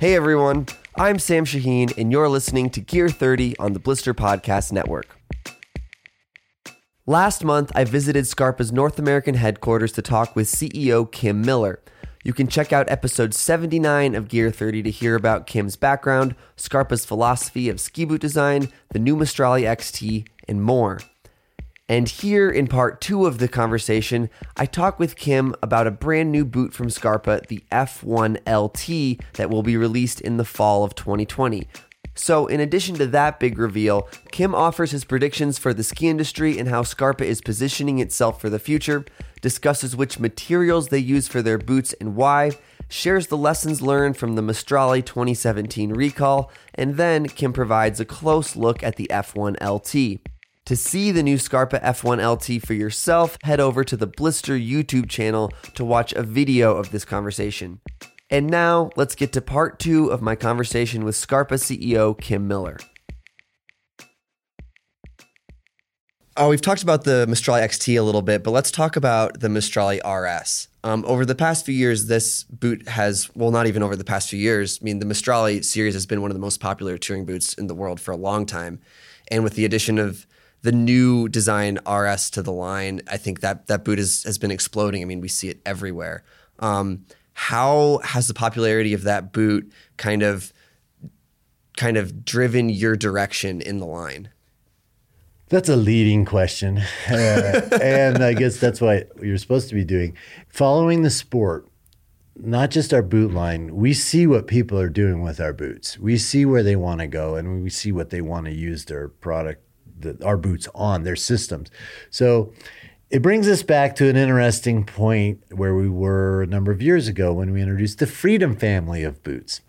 Hey everyone, I'm Sam Shaheen, and you're listening to Gear 30 on the Blister Podcast Network. Last month, I visited Scarpa's North American headquarters to talk with CEO Kim Miller. You can check out episode 79 of Gear 30 to hear about Kim's background, Scarpa's philosophy of ski boot design, the new Maestrale XT, and more. And here in part two of the conversation, I talk with Kim about a brand new boot from Scarpa, the F1 LT, that will be released in the fall of 2020. So, in addition to that big reveal, Kim offers his predictions for the ski industry and how Scarpa is positioning itself for the future, discusses which materials they use for their boots and why, shares the lessons learned from the Maestrale 2017 recall, and then Kim provides a close look at the F1 LT. To see the new Scarpa F1 LT for yourself, head over to the Blister YouTube channel to watch a video of this conversation. And now, let's get to part two of my conversation with Scarpa CEO Kim Miller. Oh, we've talked about the Maestrale XT a little bit, but let's talk about the Maestrale RS. Um, over the past few years, this boot has, well, not even over the past few years. I mean, the Maestrale series has been one of the most popular touring boots in the world for a long time. And with the addition of the new design RS to the line, I think that that boot is, has been exploding. I mean, we see it everywhere. Um, how has the popularity of that boot kind of kind of driven your direction in the line? That's a leading question. Uh, and I guess that's what you're supposed to be doing. Following the sport, not just our boot line, we see what people are doing with our boots. We see where they want to go and we see what they want to use their product the, our boots on their systems. So it brings us back to an interesting point where we were a number of years ago when we introduced the Freedom family of boots.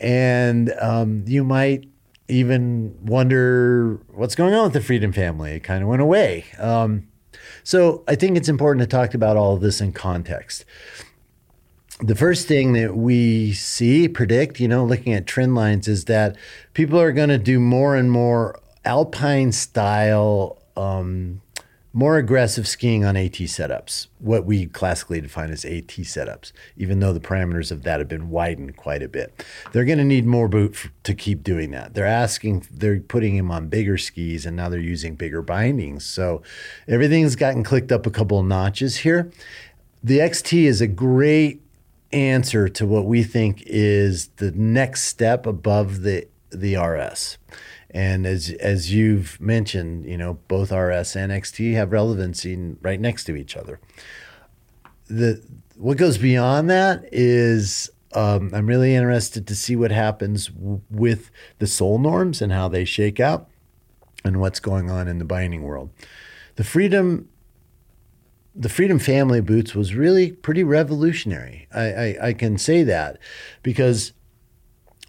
And um, you might even wonder what's going on with the Freedom family. It kind of went away. Um, so I think it's important to talk about all of this in context. The first thing that we see, predict, you know, looking at trend lines, is that people are going to do more and more alpine style, um, more aggressive skiing on AT setups, what we classically define as AT setups, even though the parameters of that have been widened quite a bit. They're going to need more boot f- to keep doing that. They're asking, they're putting him on bigger skis and now they're using bigger bindings. So everything's gotten clicked up a couple of notches here. The XT is a great answer to what we think is the next step above the the RS. And as as you've mentioned, you know, both RS and XT have relevancy right next to each other. The what goes beyond that is um, I'm really interested to see what happens w- with the sole norms and how they shake out, and what's going on in the binding world. The freedom the Freedom Family boots was really pretty revolutionary. I, I, I, can say that because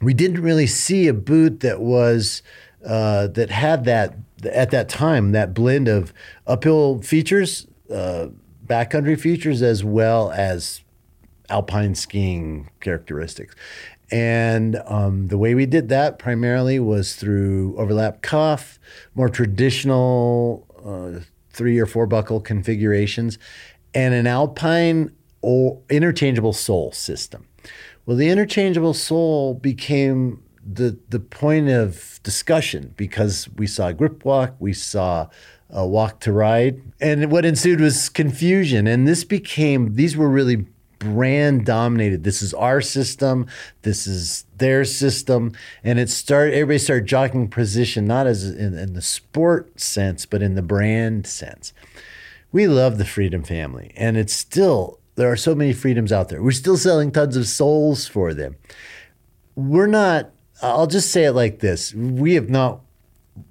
we didn't really see a boot that was uh, that had that at that time that blend of uphill features, uh, backcountry features, as well as alpine skiing characteristics. And um, the way we did that primarily was through overlap cuff, more traditional uh, three or four buckle configurations, and an alpine or interchangeable sole system. Well, the interchangeable sole became the the point of discussion because we saw grip walk, we saw a walk to ride, and what ensued was confusion. And this became these were really brand dominated. This is our system. This is their system, and it started. Everybody started jockeying position, not as in, in the sport sense, but in the brand sense. We love the Freedom family, and it's still there are so many freedoms out there. We're still selling tons of soles for them. We're not I'll just say it like this. We have not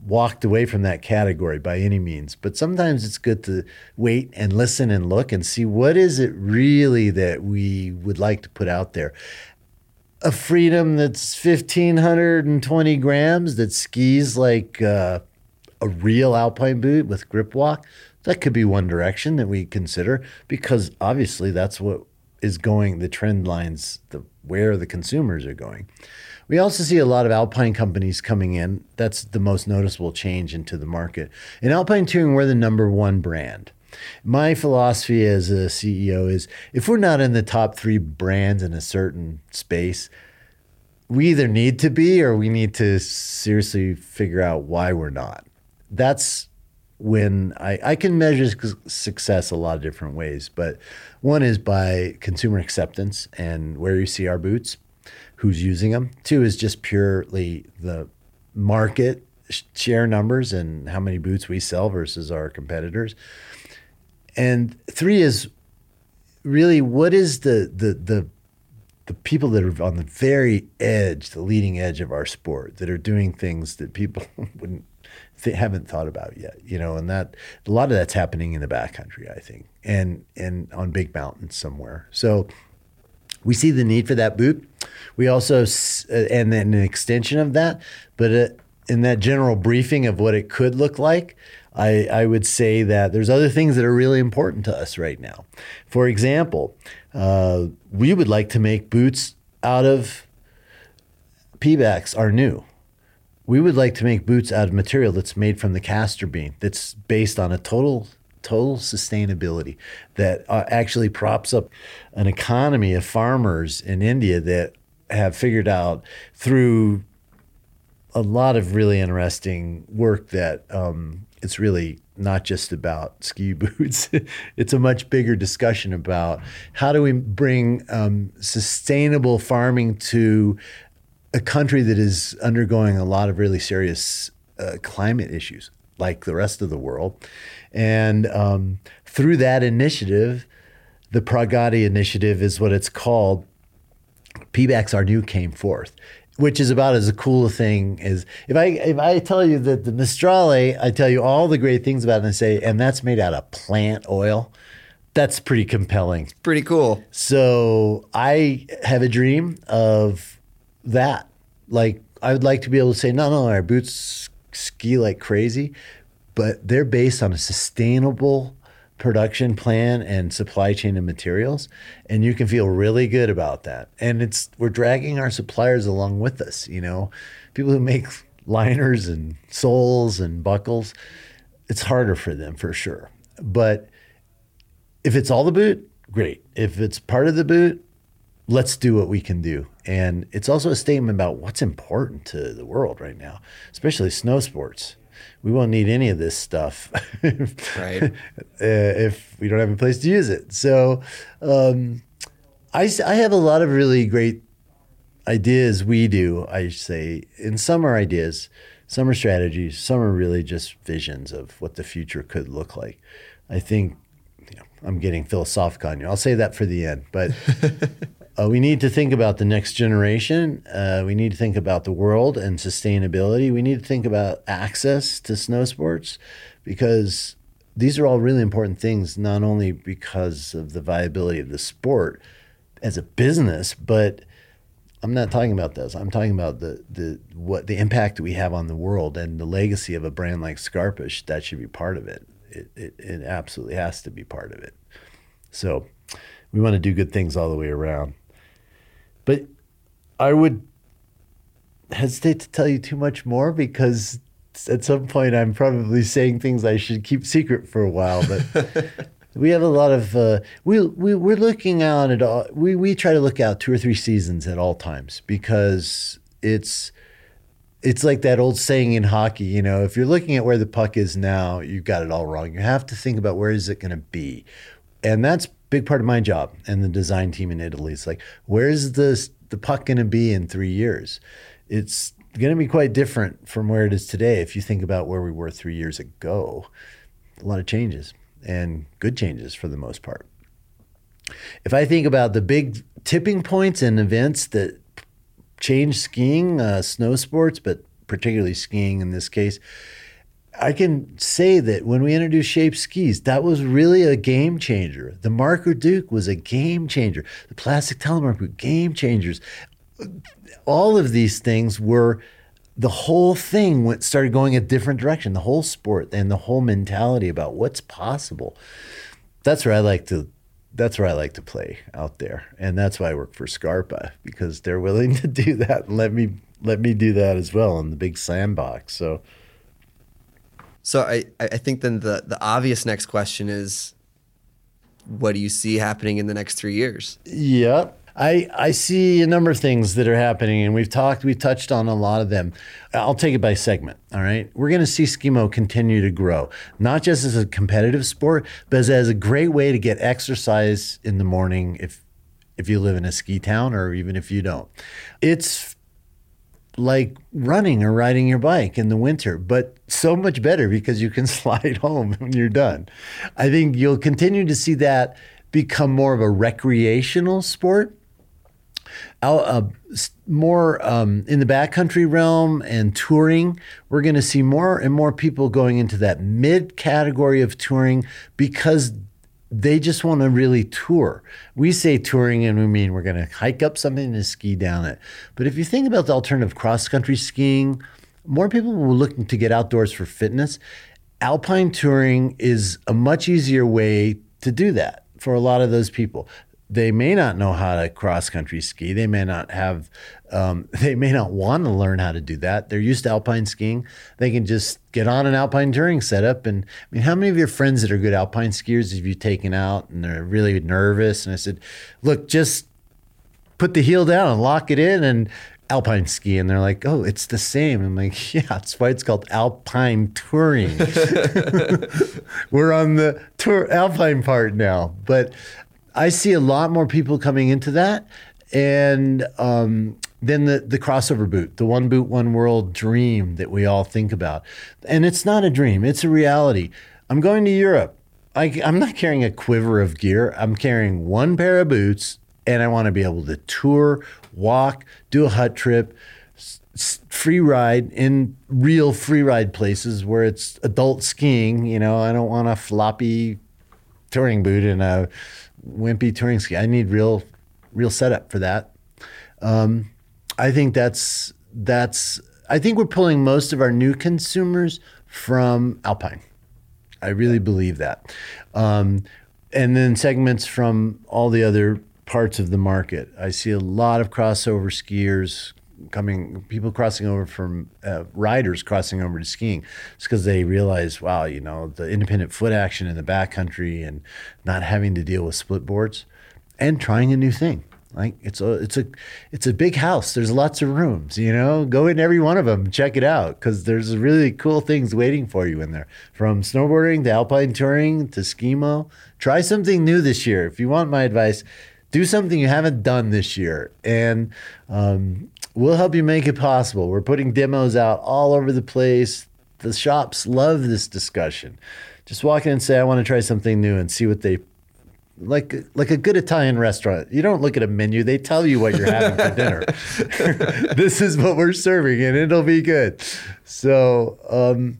walked away from that category by any means but sometimes it's good to wait and listen and look and see what is it really that we would like to put out there. A freedom that's 1520 grams that skis like uh, a real alpine boot with grip walk that could be one direction that we consider because obviously that's what is going the trend lines the where the consumers are going we also see a lot of Alpine companies coming in. That's the most noticeable change into the market. In Alpine Touring, we're the number one brand. My philosophy as a CEO is if we're not in the top three brands in a certain space, we either need to be or we need to seriously figure out why we're not. That's when I, I can measure success a lot of different ways, but one is by consumer acceptance and where you see our boots, who's using them. Two is just purely the market share numbers and how many boots we sell versus our competitors. And three is really what is the the the the people that are on the very edge, the leading edge of our sport, that are doing things that people wouldn't th- haven't thought about yet, you know, and that a lot of that's happening in the backcountry, I think, and and on big mountains somewhere. So we see the need for that boot. We also uh, and then an extension of that, but uh, in that general briefing of what it could look like, I, I would say that there's other things that are really important to us right now. For example, uh, we would like to make boots out of Pebax Rnew. We would like to make boots out of material that's made from the castor bean, that's based on a total total sustainability that uh, actually props up an economy of farmers in India that have figured out through a lot of really interesting work that um, it's really not just about ski boots. it's a much bigger discussion about how do we bring um, sustainable farming to a country that is undergoing a lot of really serious uh, climate issues, like the rest of the world. And um, through that initiative, the Pragati Initiative is what it's called. Pebax Rnew came forth which is about as cool a thing as if I if I tell you that the Maestrale, I tell you all the great things about it and I say, and that's made out of plant oil. That's pretty compelling. Pretty cool. So I have a dream of that. Like I would like to be able to say, no, no, our boots ski like crazy, but they're based on a sustainable production plan and supply chain of materials and you can feel really good about that. And it's we're dragging our suppliers along with us you know? People who make liners and soles and buckles it's harder for them for sure. But if it's all the boot great. If it's part of the boot let's do what we can do. And it's also a statement about what's important to the world right now especially snow sports. We won't need any of this stuff right. uh, if we don't have a place to use it. So um, I, I have a lot of really great ideas we do i say. In some are ideas some are strategies some are really just visions of what the future could look like. I think you know, i'm getting philosophical on you. I'll say that for the end but Uh, we need to think about the next generation. Uh, we need to think about the world and sustainability. We need to think about access to snow sports because these are all really important things, not only because of the viability of the sport as a business, but I'm not talking about this. I'm talking about the the what the impact that we have on the world and the legacy of a brand like Skarpish. That should be part of it. It, it, it absolutely has to be part of it. So we want to do good things all the way around. But I would hesitate to tell you too much more because at some point I'm probably saying things I should keep secret for a while. But we have a lot of uh, we we we're looking out at all. We we try to look out two or three seasons at all times because it's it's like that old saying in hockey, you know, if you're looking at where the puck is now, you've got it all wrong. You have to think about where is it going to be. And that's big part of my job and the design team in Italy. It's like, where's the the puck going to be in three years? It's going to be quite different from where it is today. If you think about where we were three years ago, a lot of changes and good changes for the most part. If I think about the big tipping points and events that change skiing, uh, snow sports, but particularly skiing in this case, I can say that when we introduced Shape skis, that was really a game changer. The Marker Duke was a game changer. The plastic telemark game changers. All of these things were the whole thing went started going a different direction. The whole sport and the whole mentality about what's possible. That's where I like to that's where I like to play out there. And that's why I work for Scarpa because they're willing to do that and let me let me do that as well in the big sandbox. So so I, I think then the, the obvious next question is what do you see happening in the next three years? Yeah. I I see a number of things that are happening, and we've talked, we've touched on a lot of them. I'll take it by segment. All right, we're going to see skimo continue to grow, not just as a competitive sport, but as, as a great way to get exercise in the morning. If if you live in a ski town, or even if you don't, it's like running or riding your bike in the winter, but so much better because you can slide home when you're done. I think you'll continue to see that become more of a recreational sport. Uh, more um, in the backcountry realm and touring, we're going to see more and more people going into that mid category of touring because they just want to really tour. We say touring and we mean we're going to hike up something and ski down it. But if you think about the alternative cross country skiing, more people were looking to get outdoors for fitness. Alpine touring is a much easier way to do that for a lot of those people they may not know how to cross country ski. They may not have, um, they may not want to learn how to do that. They're used to alpine skiing. They can just get on an alpine touring setup. And I mean, how many of your friends that are good alpine skiers have you taken out and they're really nervous? And I said, look, just put the heel down and lock it in and alpine ski and they're like oh it's the same i'm like yeah that's why it's called alpine touring we're on the tour alpine part now but I see a lot more people coming into that. And um, then the, the crossover boot, the one boot, one world dream that we all think about. And it's not a dream, it's a reality. I'm going to Europe. I, I'm not carrying a quiver of gear. I'm carrying one pair of boots, and I want to be able to tour, walk, do a hut trip, free ride in real free ride places where it's adult skiing. You know, I don't want a floppy touring boot and a wimpy touring ski. I need real, real setup for that. Um, I think that's that's. I think we're pulling most of our new consumers from Alpine. I really believe that. Um, and then segments from all the other parts of the market. I see a lot of crossover skiers coming, people crossing over from uh, riders crossing over to skiing. It's because they realize, wow, you know, the independent foot action in the backcountry and not having to deal with split boards and trying a new thing. Like it's a it's a it's a big house. There's lots of rooms. You know, go in every one of them, check it out because there's really cool things waiting for you in there. From snowboarding to alpine touring to skimo. Try something new this year. If you want my advice, do something you haven't done this year, and um, we'll help you make it possible. We're putting demos out all over the place. The shops love this discussion. Just walk in and say, I want to try something new and see what they like like a good Italian restaurant. You don't look at a menu, they tell you what you're having for dinner. this is what we're serving and it'll be good. So um,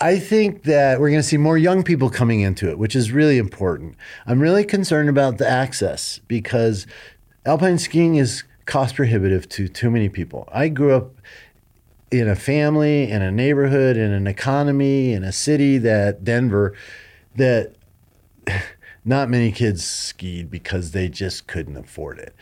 I think that we're going to see more young people coming into it, which is really important. I'm really concerned about the access because alpine skiing is cost prohibitive to too many people. I grew up in a family, in a neighborhood, in an economy, in a city that Denver that not many kids skied because they just couldn't afford it.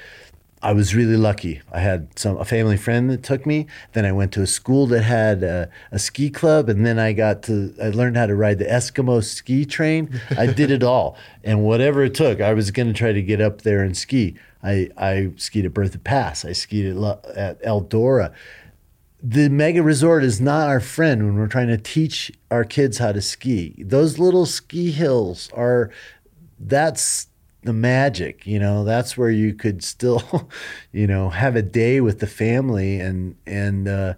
I was really lucky. I had some a family friend that took me. Then I went to a school that had a, a, ski club, and then I got to I learned how to ride the Eskimo ski train. I did it all, and whatever it took, I was going to try to get up there and ski. I, I skied at Berthoud Pass. I skied at, at Eldora. The mega resort is not our friend when we're trying to teach our kids how to ski. Those little ski hills are, that's the magic, you know, that's where you could still, you know, have a day with the family and, and, uh,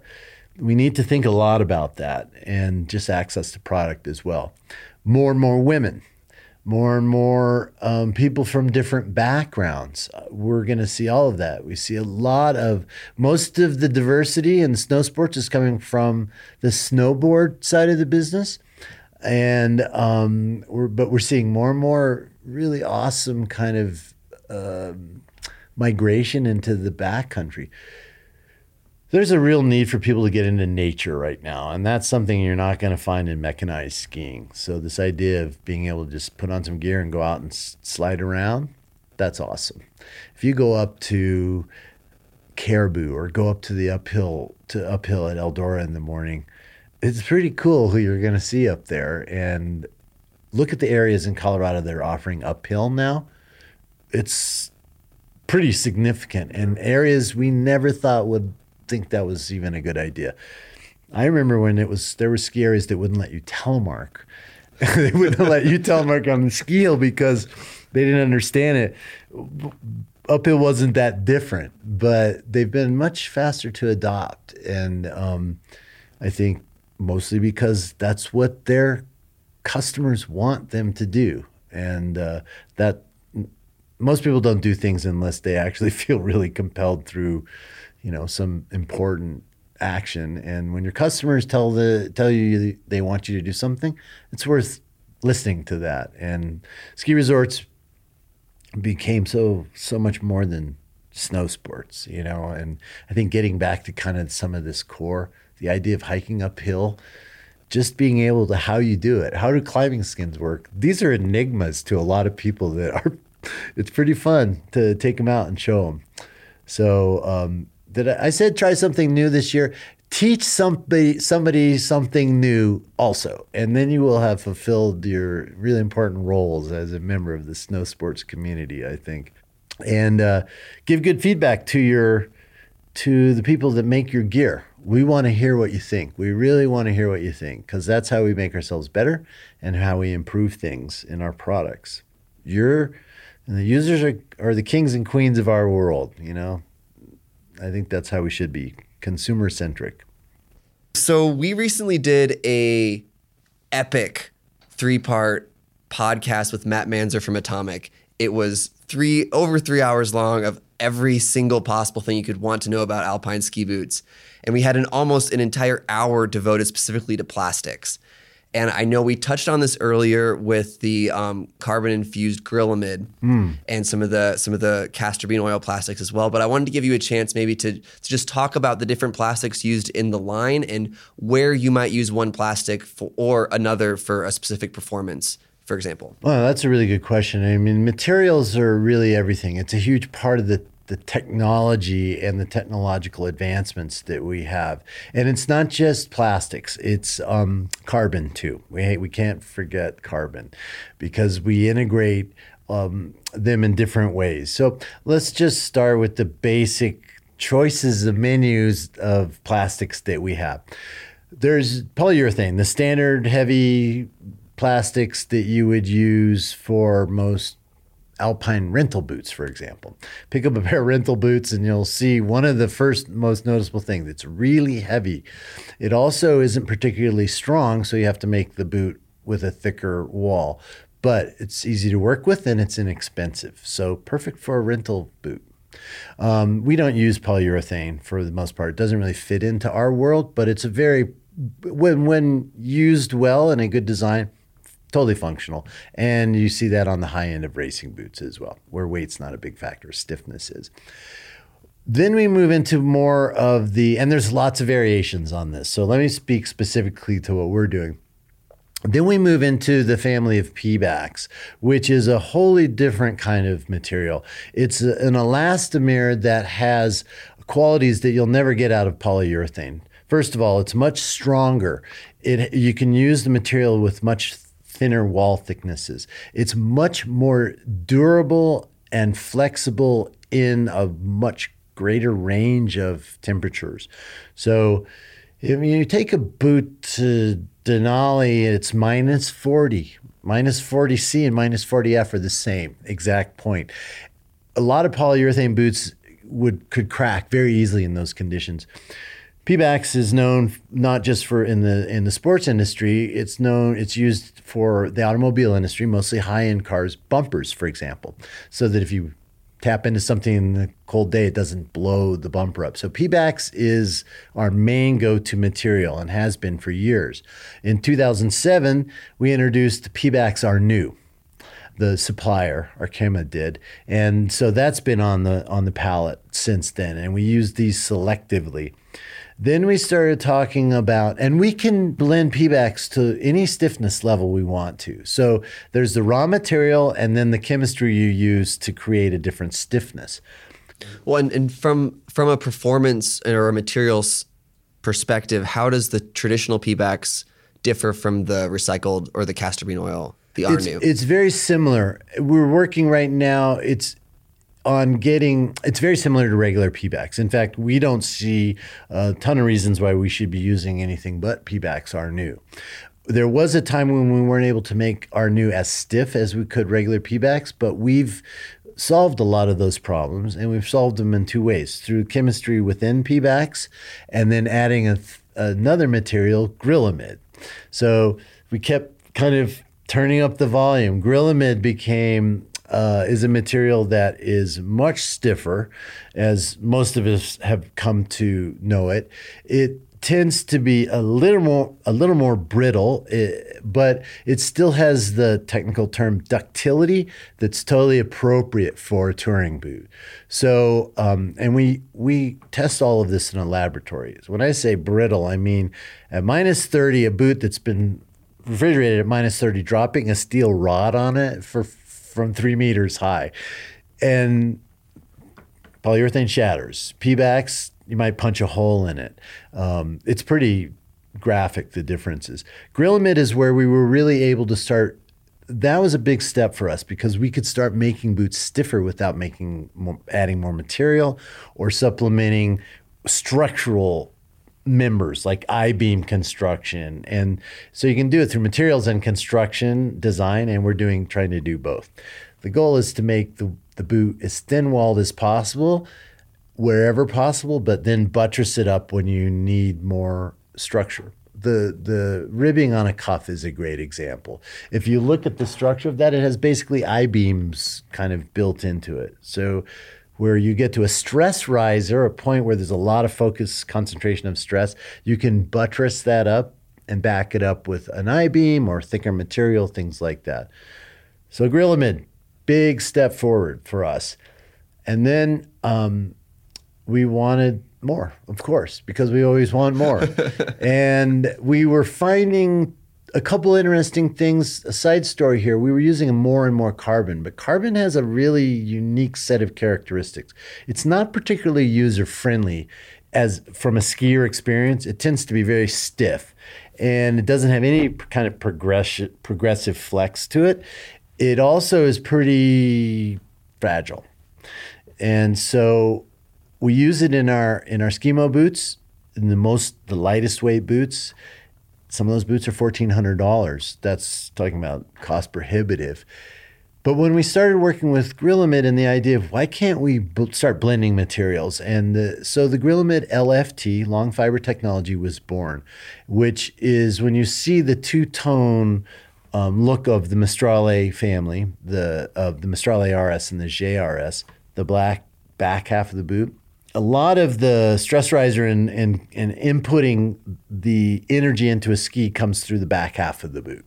we need to think a lot about that and just access to product as well. More and more women more and more um, people from different backgrounds. Uh, we're going to see all of that. We see a lot of most of the diversity in snow sports is coming from the snowboard side of the business, and um, we're but we're seeing more and more really awesome kind of um, migration into the backcountry there's a real need for people to get into nature right now, and that's something you're not going to find in mechanized skiing. So this idea of being able to just put on some gear and go out and s- slide around, that's awesome. If you go up to Caribou or go up to the uphill to uphill at Eldora in the morning, it's pretty cool who you're going to see up there. And look at the areas in Colorado that are offering uphill now. It's pretty significant in areas we never thought would think that was even a good idea. I remember when it was there were ski areas that wouldn't let you telemark. they wouldn't let you telemark on the ski hill because they didn't understand it. Uphill wasn't that different, but they've been much faster to adopt, and um, I think mostly because that's what their customers want them to do, and uh, that most people don't do things unless they actually feel really compelled through, you know, some important action. And when your customers tell the tell you they want you to do something, it's worth listening to that. And ski resorts became so so much more than snow sports, you know. And I think getting back to kind of some of this core, the idea of hiking uphill, just being able to how you do it, how do climbing skins work? These are enigmas to a lot of people that are. It's pretty fun to take them out and show them. So um, did I, I said try something new this year teach somebody somebody something new also and then you will have fulfilled your really important roles as a member of the snow sports community i think and uh, give good feedback to your to the people that make your gear we want to hear what you think we really want to hear what you think because that's how we make ourselves better and how we improve things in our products you're and the users are, are the kings and queens of our world you know i think that's how we should be consumer centric. So we recently did a epic three part podcast with Matt Manzer from Atomic. It was three over three hours long of every single possible thing you could want to know about alpine ski boots. And we had an almost an entire hour devoted specifically to plastics. And I know we touched on this earlier with the um, carbon infused Grilamid mm. and some of the some of the castor bean oil plastics as well. But I wanted to give you a chance maybe to, to just talk about the different plastics used in the line and where you might use one plastic for, or another for a specific performance for example? Well, that's a really good question. I mean, materials are really everything. It's a huge part of the the technology and the technological advancements that we have. And it's not just plastics, it's um, carbon too. We, we can't forget carbon because we integrate um, them in different ways. So let's just start with the basic choices of menus of plastics that we have. There's polyurethane, the standard heavy plastics that you would use for most alpine rental boots, for example. Pick up a pair of rental boots and you'll see one of the first most noticeable things. It's really heavy. It also isn't particularly strong, so you have to make the boot with a thicker wall. But it's easy to work with and it's inexpensive. So perfect for a rental boot. Um, we don't use polyurethane for the most part. It doesn't really fit into our world, but it's a very when when used well and a good design, totally functional. And you see that on the high end of racing boots as well, where weight's not a big factor, stiffness is. Then we move into more of the, and there's lots of variations on this. So let me speak specifically to what we're doing. Then we move into the family of Pebax, which is a wholly different kind of material. It's an elastomer that has qualities that you'll never get out of polyurethane. First of all, it's much stronger. It, you can use the material with much thinner wall thicknesses. It's much more durable and flexible in a much greater range of temperatures. So if you take a boot to Denali, it's minus 40. Minus 40C and minus 40F are the same exact point. A lot of polyurethane boots would could crack very easily in those conditions. Pebax is known not just for in the in the sports industry. It's known it's used for the automobile industry, mostly high end cars, bumpers, for example, so that if you tap into something in the cold day, it doesn't blow the bumper up. So Pebax is our main go-to material and has been for years. In 2007, we introduced Pebax Rnew the supplier Arkema did, and so that's been on the on the palette since then. And we use these selectively. Then we started talking about, and we can blend Pebax to any stiffness level we want to. So there's the raw material and then the chemistry you use to create a different stiffness. Well, and, and from from a performance or a materials perspective, how does the traditional Pebax differ from the recycled or the castor bean oil, the it's, It's very similar. We're working right now. It's on getting it's very similar to regular Pebax. In fact, we don't see a ton of reasons why we should be using anything but Pebax Rnew. There was a time when we weren't able to make Rnew as stiff as we could regular Pebax, but we've solved a lot of those problems and we've solved them in two ways through chemistry within Pebax and then adding a, another material, Grilamid. So we kept kind of turning up the volume. Grilamid became uh, is a material that is much stiffer, as most of us have come to know it. It tends to be a little more a little more brittle, eh, but it still has the technical term ductility that's totally appropriate for a touring boot. So, um, and we we test all of this in a laboratory. When I say brittle, I mean at minus thirty, a boot that's been refrigerated at minus thirty, dropping a steel rod on it for from three meters high, and polyurethane shatters. Pebax you might punch a hole in it. Um, it's pretty graphic the differences. Grilamid is where we were really able to start. That was a big step for us because we could start making boots stiffer without making more, adding more material or supplementing structural members like I-beam construction. And so you can do it through materials and construction design, and we're doing trying to do both. The goal is to make the, the boot as thin walled as possible wherever possible, but then buttress it up when you need more structure. The the ribbing on a cuff is a great example. If you look at the structure of that, it has basically I beams kind of built into it. So where you get to a stress riser, a point where there's a lot of focus, concentration of stress, you can buttress that up and back it up with an I beam or thicker material, things like that. So Grilamid, big step forward for us. And then um, we wanted more, of course, because we always want more. and we were finding a couple interesting things. A side story here: we were using more and more carbon, but carbon has a really unique set of characteristics. It's not particularly user friendly, as from a skier experience. It tends to be very stiff, and it doesn't have any kind of progressive flex to it. It also is pretty fragile, and so we use it in our in our skimo boots, in the most the lightest weight boots. Some of those boots are fourteen hundred dollars. That's talking about cost prohibitive. But when we started working with Grilamid and the idea of why can't we b- start blending materials, and the, so the Grilamid LFT long fiber technology was born, which is when you see the two tone um, look of the Maestrale family, the of the Maestrale RS and the JRS, the black back half of the boot a lot of the stress riser and, and, and inputting the energy into a ski comes through the back half of the boot.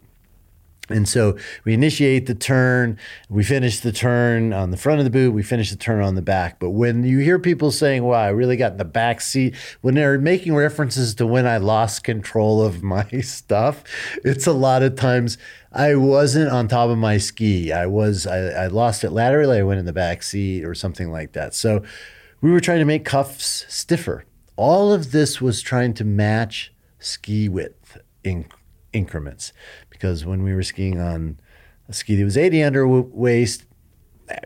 And so we initiate the turn, we finish the turn on the front of the boot, we finish the turn on the back. But when you hear people saying, wow, I really got in the back seat, when they're making references to when I lost control of my stuff, it's a lot of times I wasn't on top of my ski. I was, I, I lost it laterally, I went in the back seat or something like that. So we were trying to make cuffs stiffer. All of this was trying to match ski width in increments because when we were skiing on a ski that was 80 under waist,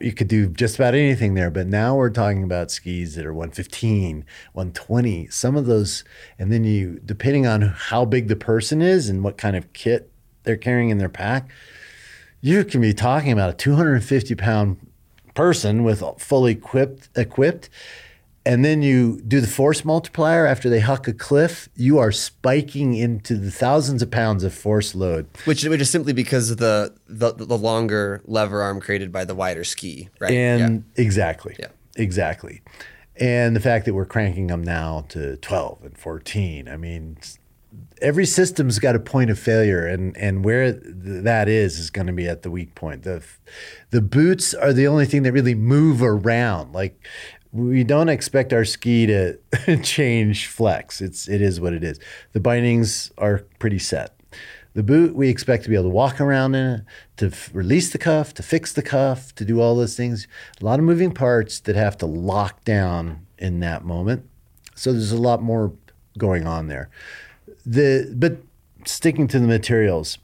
you could do just about anything there. But now we're talking about skis that are 115, 120, some of those. And then you, depending on how big the person is and what kind of kit they're carrying in their pack, you can be talking about a 250 pound person with fully equipped equipped and then you do the force multiplier after they huck a cliff, you are spiking into the thousands of pounds of force load. Which, which is simply because of the, the, the longer lever arm created by the wider ski, right? And yeah. exactly. Yeah. Exactly. And the fact that we're cranking them now to 12 and 14. I mean, every system's got a point of failure and and where th- that is is going to be at the weak point. The the boots are the only thing that really move around. Like we don't expect our ski to change flex. It's it is what it is. The bindings are pretty set. The boot we expect to be able to walk around in it to f- release the cuff to fix the cuff to do all those things. A lot of moving parts that have to lock down in that moment. So there's a lot more going on there the but sticking to the materials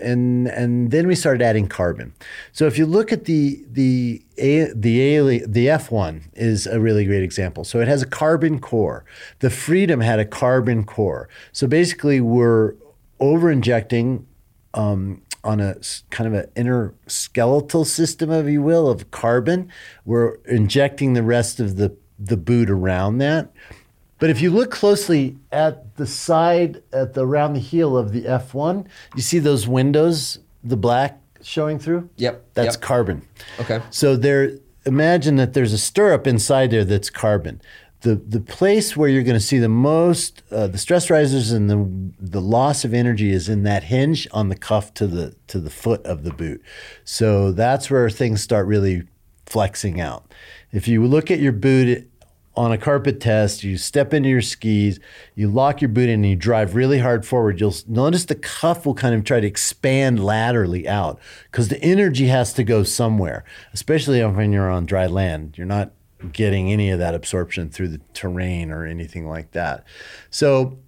and and then we started adding carbon. So if you look at the the a, the A, the F1 is a really great example. So it has a carbon core. The Freedom had a carbon core. So basically, we're over injecting um, on a kind of an inner skeletal system, if you will, of carbon. We're injecting the rest of the the boot around that. But if you look closely at the side, at the around the heel of the F1, you see those windows, the black showing through. Yep, that's yep. carbon. Okay. So there, imagine that there's a stirrup inside there that's carbon. The the place where you're going to see the most uh, the stress risers and the the loss of energy is in that hinge on the cuff to the to the foot of the boot. So that's where things start really flexing out. If you look at your boot on a carpet test, you step into your skis, you lock your boot in, and you drive really hard forward. You'll notice the cuff will kind of try to expand laterally out because the energy has to go somewhere, especially when you're on dry land. You're not getting any of that absorption through the terrain or anything like that. So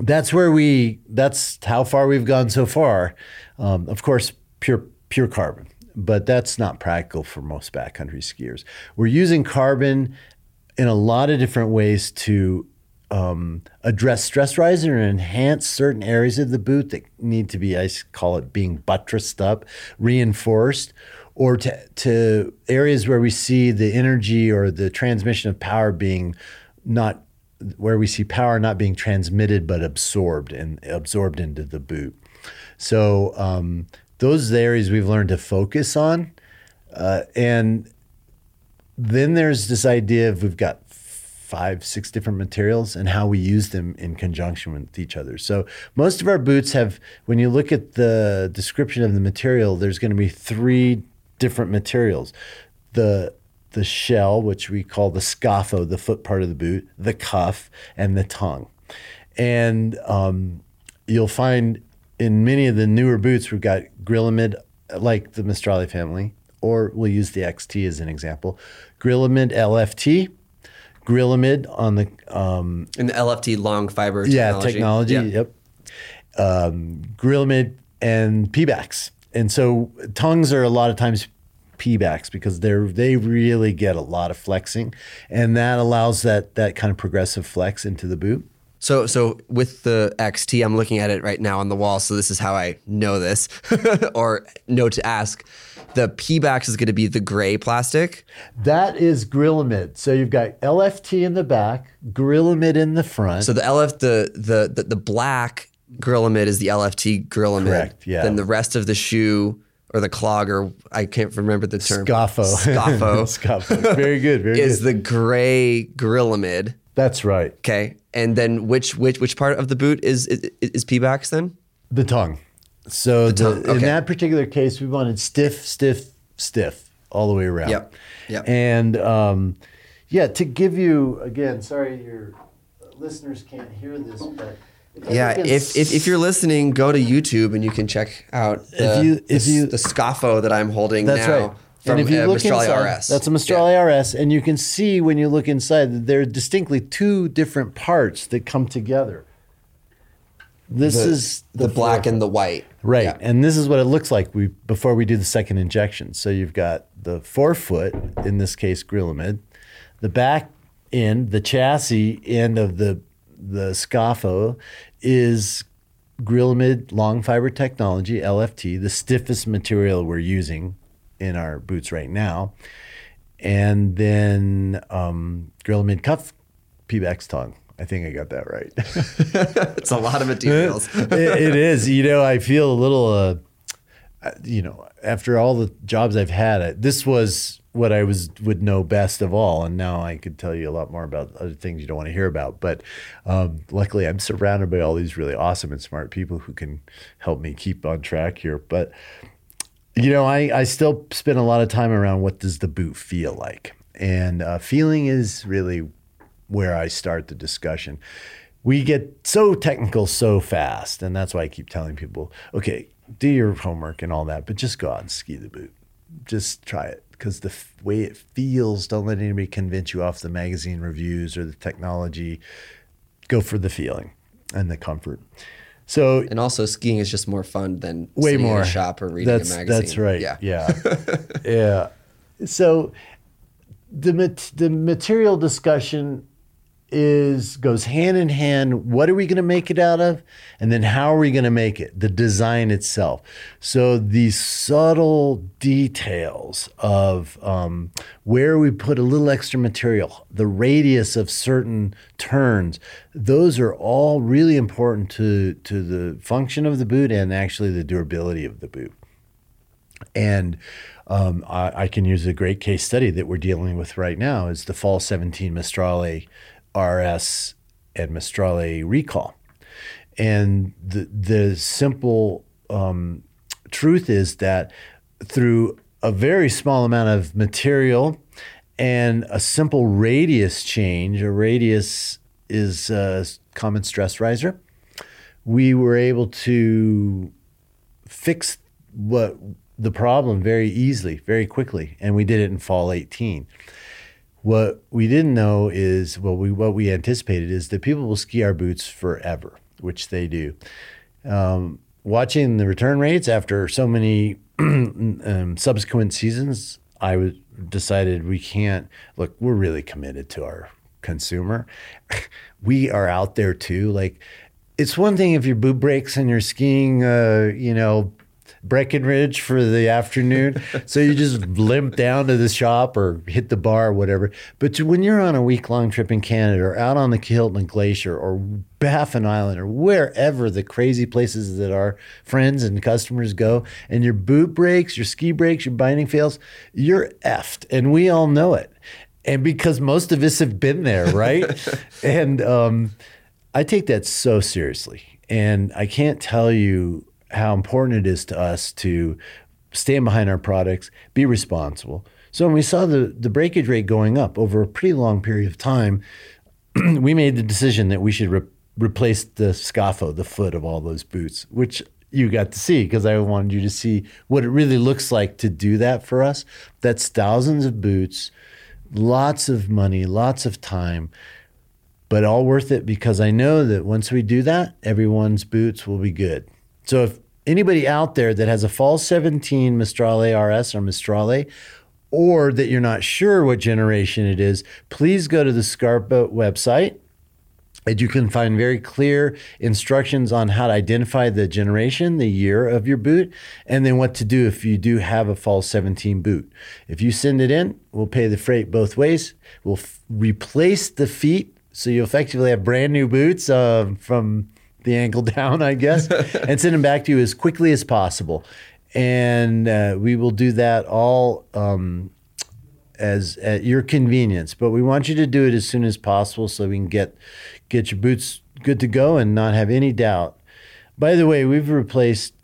that's where we that's how far we've gone so far um, of course pure pure carbon but that's not practical for most backcountry skiers we're using carbon in a lot of different ways to um, address stress riser and enhance certain areas of the boot that need to be, I call it being buttressed up reinforced or to, to areas where we see the energy or the transmission of power being not where we see power not being transmitted but absorbed and absorbed into the boot. So um, those are the areas we've learned to focus on, uh, and then there's this idea of we've got five, six different materials and how we use them in conjunction with each other. So most of our boots have, when you look at the description of the material, there's going to be three different materials. The the shell, which we call the scapho, the foot part of the boot, the cuff, and the tongue. And um, you'll find in many of the newer boots, we've got Grilamid, like the Maestrale family, or we'll use the XT as an example. Grilamid LFT, Grilamid on the um, In the LFT long fiber yeah technology. technology. Yeah. Yep. Um, Grilamid and Pebax, and so tongues are a lot of times Pebax because they're they really get a lot of flexing, and that allows that that kind of progressive flex into the boot. So, so with the XT, I'm looking at it right now on the wall. So this is how I know this, or know to ask. The Pebax is going to be the gray plastic. That is Grilamid. So you've got LFT in the back, Grilamid in the front. So the LF, the the the, the black Grilamid is the LFT Grilamid. Correct, yeah. Then the rest of the shoe or the clog or I can't remember the term. Scafo. Scafo Scafo. Very good. Very good. is good. the gray Grilamid. That's right. Okay, and then which which which part of the boot is is, is Pebax then? The tongue. So the tongue, in okay. that particular case, we wanted stiff, stiff, stiff all the way around. Yep, yep. And um, yeah, to give you again, sorry, your listeners can't hear this, but if Yeah, if, if if you're listening, go to YouTube and you can check out the, If you- if the, you- the Scafo that I'm holding That's now right. From and if you look Maestrale inside, RS. that's a Maestrale RS, and you can see when you look inside that there are distinctly two different parts that come together. This the, is the, black and the white. Right. Yeah. And this is what it looks like we before we do the second injection. So you've got the forefoot, in this case Grilamid, the back end, the chassis end of the the Scafo is Grilamid long fiber technology, LFT, the stiffest material we're using in our boots right now. And then um, Grilamid cuff Pebax tongue. I think I got that right. It's a lot of materials. it, it is. You know, I feel a little, uh, uh, you know, after all the jobs I've had, this was what I was would know best of all, and now I could tell you a lot more about other things you don't want to hear about. But um, luckily, I'm surrounded by all these really awesome and smart people who can help me keep on track here. But you know, I, I still spend a lot of time around what does the boot feel like, and uh, feeling is really where I start the discussion. We get so technical so fast, and that's why I keep telling people, okay, do your homework and all that, but just go out and ski the boot. Just try it because the f- way it feels, don't let anybody convince you off the magazine reviews or the technology. Go for the feeling and the comfort. So and also, skiing is just more fun than way more in a shop or reading that's, a magazine. That's right. Yeah. Yeah. yeah. so the mat- the material discussion is goes hand in hand what are we going to make it out of? And then how are we going to make it? The design itself. So these subtle details of um, where we put a little extra material the radius of certain turns those are all really important to to the function of the boot and actually the durability of the boot. And um, I, I, can use a great case study that we're dealing with right now is the fall 17 Maestrale RS and Maestrale recall. And the, the simple um, truth is that through a very small amount of material and a simple radius change, a radius is a common stress riser, we were able to fix what the problem very easily, very quickly, and we did it in fall 18. What we didn't know is well, we what we anticipated is that people will ski our boots forever, which they do. Um, watching the return rates after so many um, subsequent seasons, I decided we can't look. We're really committed to our consumer. we are out there too. Like it's one thing if your boot breaks and you're skiing, uh, you know, Breckenridge for the afternoon. so you just limp down to the shop or hit the bar or whatever. But when you're on a week long trip in Canada or out on the Kahiltna Glacier or Baffin Island or wherever the crazy places that our friends and customers go, and your boot breaks, your ski breaks, your binding fails, you're effed. And we all know it. And because most of us have been there, right? and um, I take that so seriously. And I can't tell you how important it is to us to stand behind our products, be responsible. So when we saw the, the breakage rate going up over a pretty long period of time, we made the decision that we should re- replace the scafo, the foot of all those boots, which you got to see because I wanted you to see what it really looks like to do that for us. That's thousands of boots, lots of money, lots of time, but all worth it because I know that once we do that, everyone's boots will be good. So if anybody out there that has a fall 17 Maestrale RS or Maestrale, or that you're not sure what generation it is, please go to the Scarpa website. And you can find very clear instructions on how to identify the generation, the year of your boot, and then what to do if you do have a fall 17 boot. If you send it in, we'll pay the freight both ways. We'll f- replace the feet so you effectively have brand new boots uh, from the ankle down, I guess, and send them back to you as quickly as possible. And uh, we will do that all um, as at your convenience. But we want you to do it as soon as possible so we can get get your boots good to go and not have any doubt. By the way, we've replaced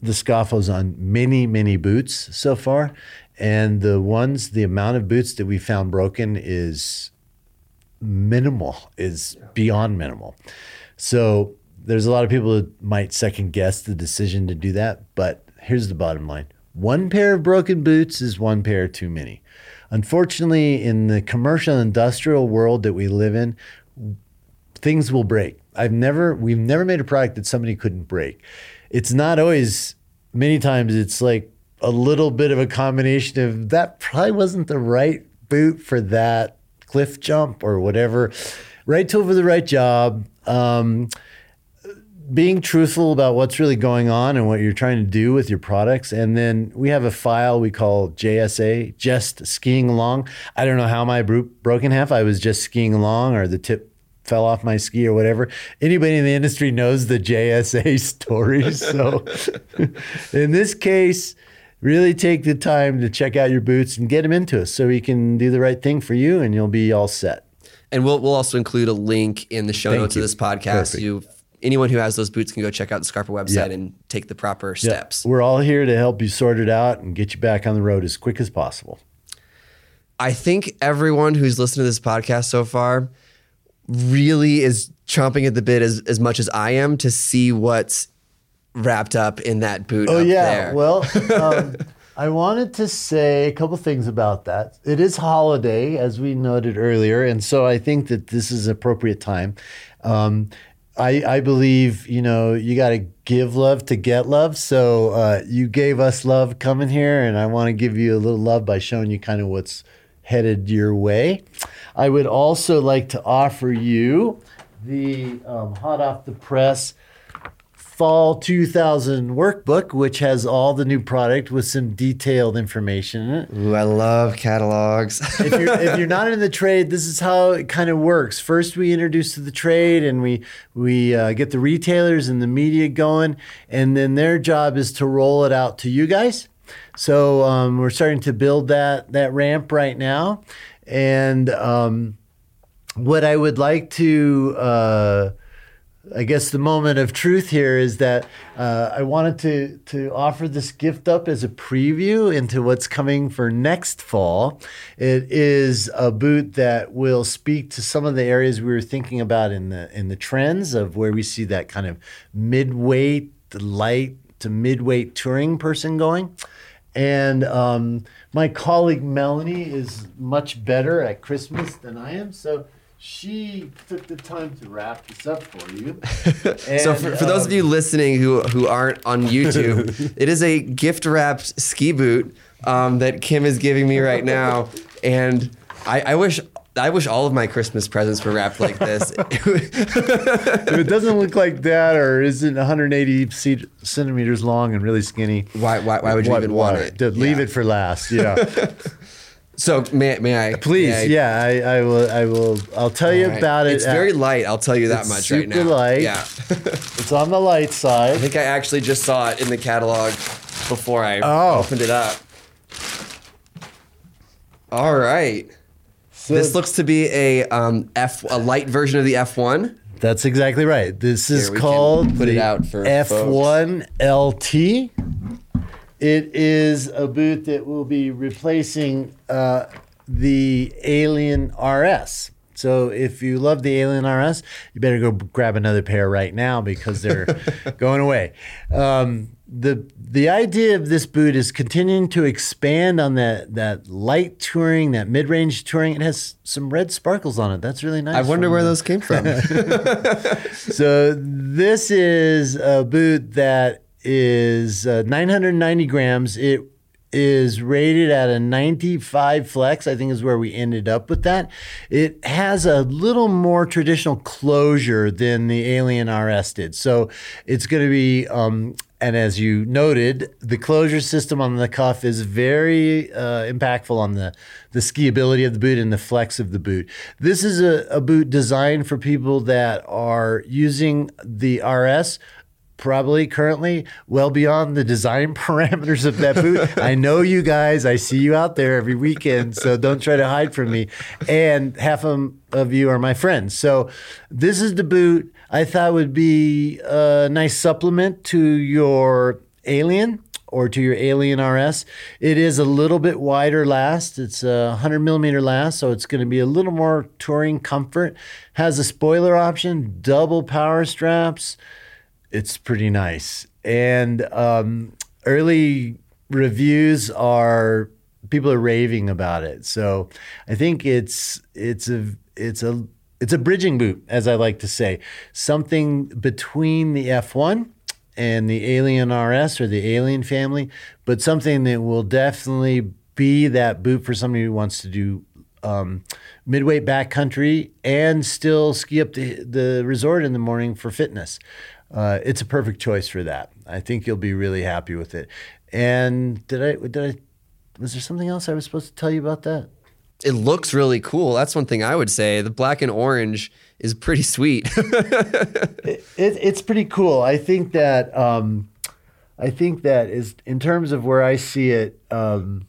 the scafos on many, many boots so far. And the ones, the amount of boots that we found broken is minimal, is beyond minimal. So there's a lot of people that might second guess the decision to do that, but here's the bottom line. One pair of broken boots is one pair too many. Unfortunately, in the commercial industrial world that we live in, things will break. I've never we've never made a product that somebody couldn't break. It's not always many times it's like a little bit of a combination of that probably wasn't the right boot for that cliff jump or whatever. Right tool for the right job um, being truthful about what's really going on and what you're trying to do with your products. And then we have a file we call JSA, just skiing along. I don't know how my broke broken half, I was just skiing along or the tip fell off my ski or whatever. Anybody in the industry knows the JSA stories. So in this case, really take the time to check out your boots and get them into us so we can do the right thing for you and you'll be all set. And we'll we'll also include a link in the show Thank notes you. of this podcast. You anyone who has those boots can go check out the Scarpa website yeah. and take the proper steps. We're all here to help you sort it out and get you back on the road as quick as possible. I think everyone who's listened to this podcast so far really is chomping at the bit as, as much as I am to see what's wrapped up in that boot. Oh yeah. There. Well, um, I wanted to say a couple things about that. It is holiday, as we noted earlier, and so I think that this is appropriate time. Um, I, I believe you know you got to give love to get love. So uh, you gave us love coming here, and I want to give you a little love by showing you kind of what's headed your way. I would also like to offer you the um, hot off the press fall 2000 workbook, which has all the new product with some detailed information in it. Ooh, I love catalogs. if, you're, if you're not in the trade, this is how it kind of works. First, we introduce to the trade, and we we uh, get the retailers and the media going, and then their job is to roll it out to you guys. So um, we're starting to build that that ramp right now, and um, what I would like to. Uh, I guess the moment of truth here is that uh, I wanted to to offer this gift up as a preview into what's coming for next fall. It is a boot that will speak to some of the areas we were thinking about in the in the trends of where we see that kind of mid-weight, light to mid-weight touring person going. And um, my colleague Melanie is much better at Christmas than I am, so she took the time to wrap this up for you. so for, for those of um, you listening who who aren't on YouTube, it is a gift wrapped ski boot um, that Kim is giving me right now, and I, I wish. I wish all of my Christmas presents were wrapped like this. if it doesn't look like that or isn't 180 ce- centimeters long and really skinny, why, why, why would you even want it? to leave Yeah. it for last. Yeah, So may, may I? please. may I- yeah, I, I will. I will. I'll tell you right. about it. It's at- very light. I'll tell you that much right now. super light. Yeah. It's on the light side. I think I actually just saw it in the catalog before I Oh. opened it up. All right. So This looks to be a um, F a light version of the F1. That's exactly right. This is Here, called put it the out for F1 LT. It is a boot that will be replacing uh, the Alien RS. So if you love the Alien RS, you better go grab another pair right now because they're going away. Um, the the idea of this boot is continuing to expand on that that light touring, that mid range touring. It has some red sparkles on it. That's really nice. I wonder where those came from. so this is a boot that is uh, 990 grams. It is rated at a 95 flex. I think is where we ended up with that. It has a little more traditional closure than the Alien RS did. So it's going to be. Um, and as you noted, the closure system on the cuff is very uh, impactful on the, the skiability of the boot and the flex of the boot. This is a, a boot designed for people that are using the RS probably currently well beyond the design parameters of that boot. I know you guys. I see you out there every weekend, so don't try to hide from me. And half of, you are my friends. So this is the boot I thought would be a nice supplement to your Alien or to your Alien RS. It is a little bit wider last. It's a 100 millimeter last, so it's going to be a little more touring comfort. Has a spoiler option, double power straps it's pretty nice. And um, early reviews are people are raving about it. So I think it's it's a it's a it's a bridging boot, as I like to say, something between the F1 and the Alien RS or the Alien family, but something that will definitely be that boot for somebody who wants to do um, midweight backcountry and still ski up to the resort in the morning for fitness. Uh, it's a perfect choice for that. I think you'll be really happy with it. And did I did I was there something else I was supposed to tell you about that? it looks really cool. That's one thing I would say. The black and orange is pretty sweet. It, it, it's pretty cool. I think that um, I think that is in terms of where I see it. Um,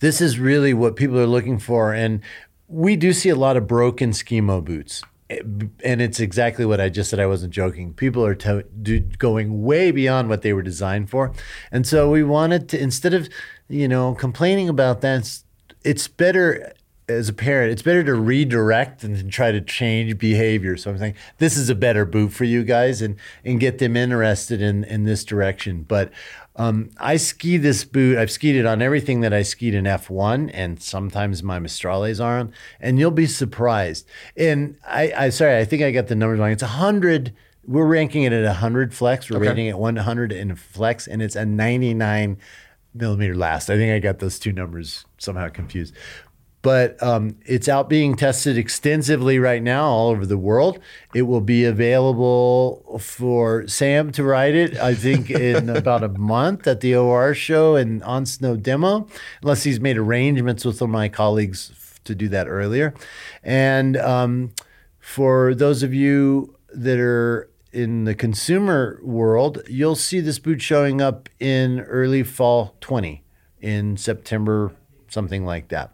this is really what people are looking for, and we do see a lot of broken skimo boots. And it's exactly what I just said. I wasn't joking. People are to, do, going way beyond what they were designed for, and so we wanted to instead of you know complaining about that, it's, better as a parent, it's better to redirect and try to change behavior. So I'm saying this is a better boot for you guys and and get them interested in in this direction. But Um, I ski this boot. I've skied it on everything that I skied in F1, and sometimes my Maestrales are on. And you'll be surprised. And I, I sorry, I think I got the numbers wrong. It's a hundred. We're ranking it at hundred flex. We're Okay. rating it one hundred in flex, and it's a ninety nine millimeter last. I think I got those two numbers somehow confused. But um, it's out being tested extensively right now all over the world. It will be available for Sam to ride it, I think, in about a month at the OR show and on Snow Demo, unless he's made arrangements with some of my colleagues to do that earlier. And um, for those of you that are in the consumer world, you'll see this boot showing up in early fall 20 in September, something like that.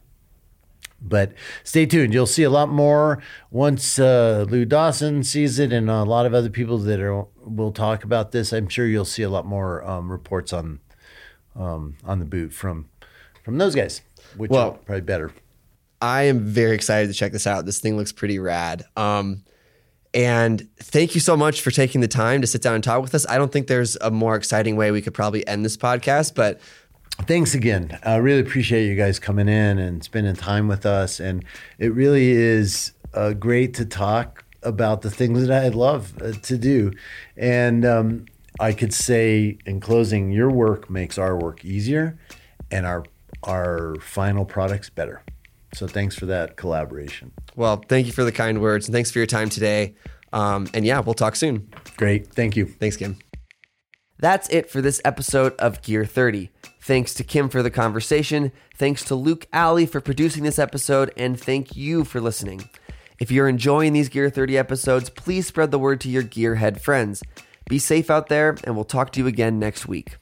But stay tuned. You'll see a lot more once uh, Lou Dawson sees it, and a lot of other people that are will talk about this. I'm sure you'll see a lot more um, reports on um, on the boot from from those guys, which Well- are probably better. I am very excited to check this out. This thing looks pretty rad. Um, and thank you so much for taking the time to sit down and talk with us. I don't think there's a more exciting way we could probably end this podcast, but Thanks again. I really appreciate you guys coming in and spending time with us. And it really is uh, great to talk about the things that I love uh, to do. And um, I could say in closing, your work makes our work easier and our our final products better. So thanks for that collaboration. well, thank you for the kind words and thanks for your time today. Um, and yeah, we'll talk soon. Great. Thank you. Thanks, Kim. That's it for this episode of Gear 30. Thanks to Kim for the conversation. Thanks to Luke Alley for producing this episode. And thank you for listening. If you're enjoying these Gear 30 episodes, please spread the word to your gearhead friends. Be safe out there, and we'll talk to you again next week.